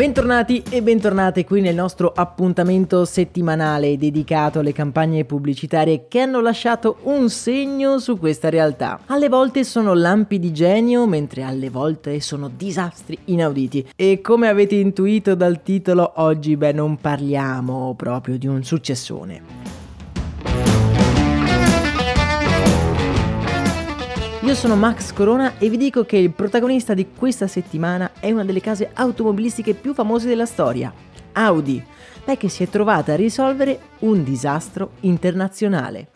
Bentornati e bentornate qui nel nostro appuntamento settimanale dedicato alle campagne pubblicitarie che hanno lasciato un segno su questa realtà. Alle volte sono lampi di genio, mentre alle volte sono disastri inauditi. E come avete intuito dal titolo, oggi beh non parliamo proprio di un successone. Io sono Max Corona e vi dico che il protagonista di questa settimana è una delle case automobilistiche più famose della storia, Audi, lei che si è trovata a risolvere un disastro internazionale.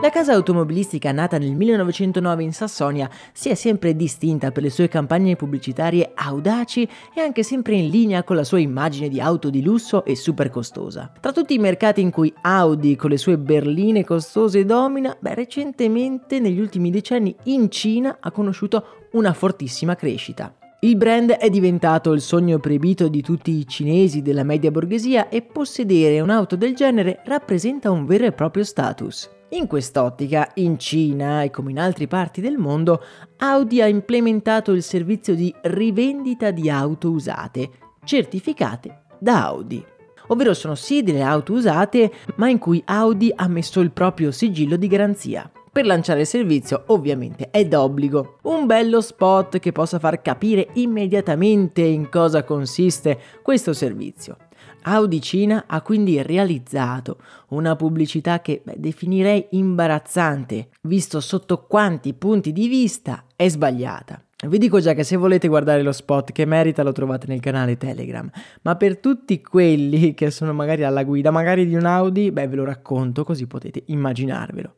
La casa automobilistica nata nel 1909 in Sassonia si è sempre distinta per le sue campagne pubblicitarie audaci e anche sempre in linea con la sua immagine di auto di lusso e super costosa. Tra tutti i mercati in cui Audi con le sue berline costose domina, beh, recentemente negli ultimi decenni in Cina ha conosciuto una fortissima crescita. Il brand è diventato il sogno proibito di tutti i cinesi della media borghesia e possedere un'auto del genere rappresenta un vero e proprio status. In quest'ottica, in Cina e come in altre parti del mondo, Audi ha implementato il servizio di rivendita di auto usate, certificate da Audi. Ovvero sono sì delle auto usate, ma in cui Audi ha messo il proprio sigillo di garanzia. Per lanciare il servizio ovviamente è d'obbligo un bello spot che possa far capire immediatamente in cosa consiste questo servizio. Audicina ha quindi realizzato una pubblicità che beh, definirei imbarazzante, visto sotto quanti punti di vista è sbagliata. Vi dico già che se volete guardare lo spot che merita lo trovate nel canale Telegram, ma per tutti quelli che sono magari alla guida, magari di un Audi, beh ve lo racconto così potete immaginarvelo.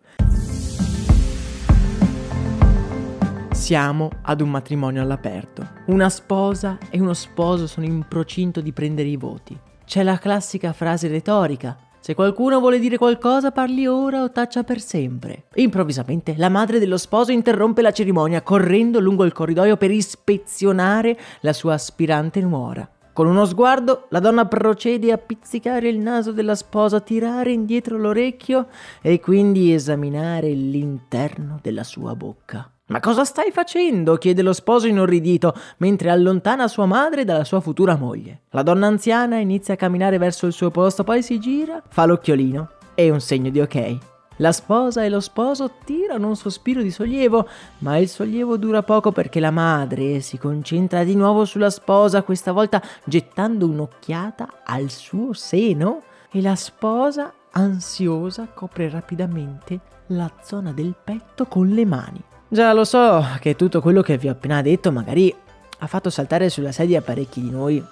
Siamo ad un matrimonio all'aperto. Una sposa e uno sposo sono in procinto di prendere i voti. C'è la classica frase retorica. Se qualcuno vuole dire qualcosa, parli ora o taccia per sempre. Improvvisamente la madre dello sposo interrompe la cerimonia correndo lungo il corridoio per ispezionare la sua aspirante nuora. Con uno sguardo la donna procede a pizzicare il naso della sposa, tirare indietro l'orecchio e quindi esaminare l'interno della sua bocca. Ma cosa stai facendo? chiede lo sposo inorridito, mentre allontana sua madre dalla sua futura moglie. La donna anziana inizia a camminare verso il suo posto, poi si gira, fa l'occhiolino e un segno di ok. La sposa e lo sposo tirano un sospiro di sollievo, ma il sollievo dura poco perché la madre si concentra di nuovo sulla sposa, questa volta gettando un'occhiata al suo seno, e la sposa, ansiosa, copre rapidamente la zona del petto con le mani. Già lo so che tutto quello che vi ho appena detto magari ha fatto saltare sulla sedia parecchi di noi,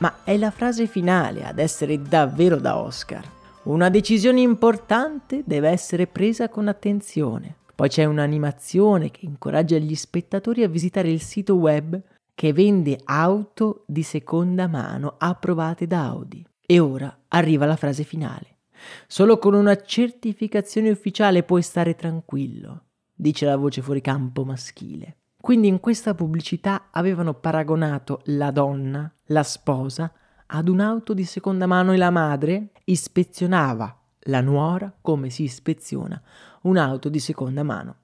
ma è la frase finale ad essere davvero da Oscar. Una decisione importante deve essere presa con attenzione. Poi c'è un'animazione che incoraggia gli spettatori a visitare il sito web che vende auto di seconda mano approvate da Audi. E ora arriva la frase finale. Solo con una certificazione ufficiale puoi stare tranquillo dice la voce fuori campo maschile. Quindi in questa pubblicità avevano paragonato la donna, la sposa, ad un'auto di seconda mano e la madre ispezionava la nuora come si ispeziona un'auto di seconda mano.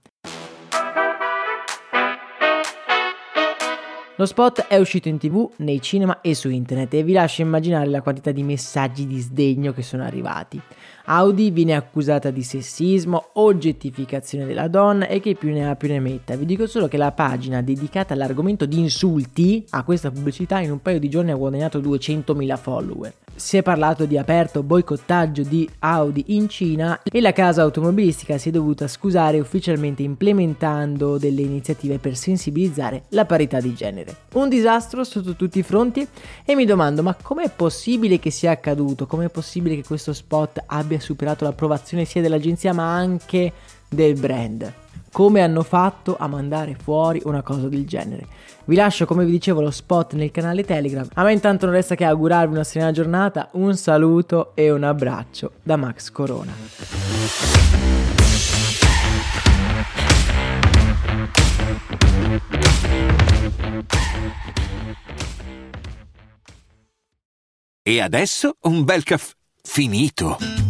Lo spot è uscito in tv, nei cinema e su internet e vi lascio immaginare la quantità di messaggi di sdegno che sono arrivati. Audi viene accusata di sessismo, oggettificazione della donna e che più ne ha più ne metta. Vi dico solo che la pagina dedicata all'argomento di insulti a questa pubblicità in un paio di giorni ha guadagnato 200.000 follower si è parlato di aperto boicottaggio di Audi in Cina e la casa automobilistica si è dovuta scusare ufficialmente implementando delle iniziative per sensibilizzare la parità di genere. Un disastro sotto tutti i fronti e mi domando ma com'è possibile che sia accaduto? Com'è possibile che questo spot abbia superato l'approvazione sia dell'agenzia ma anche del brand? Come hanno fatto a mandare fuori una cosa del genere. Vi lascio, come vi dicevo, lo spot nel canale Telegram. A me intanto non resta che augurarvi una serena giornata, un saluto e un abbraccio da Max Corona. E adesso un bel caffè finito.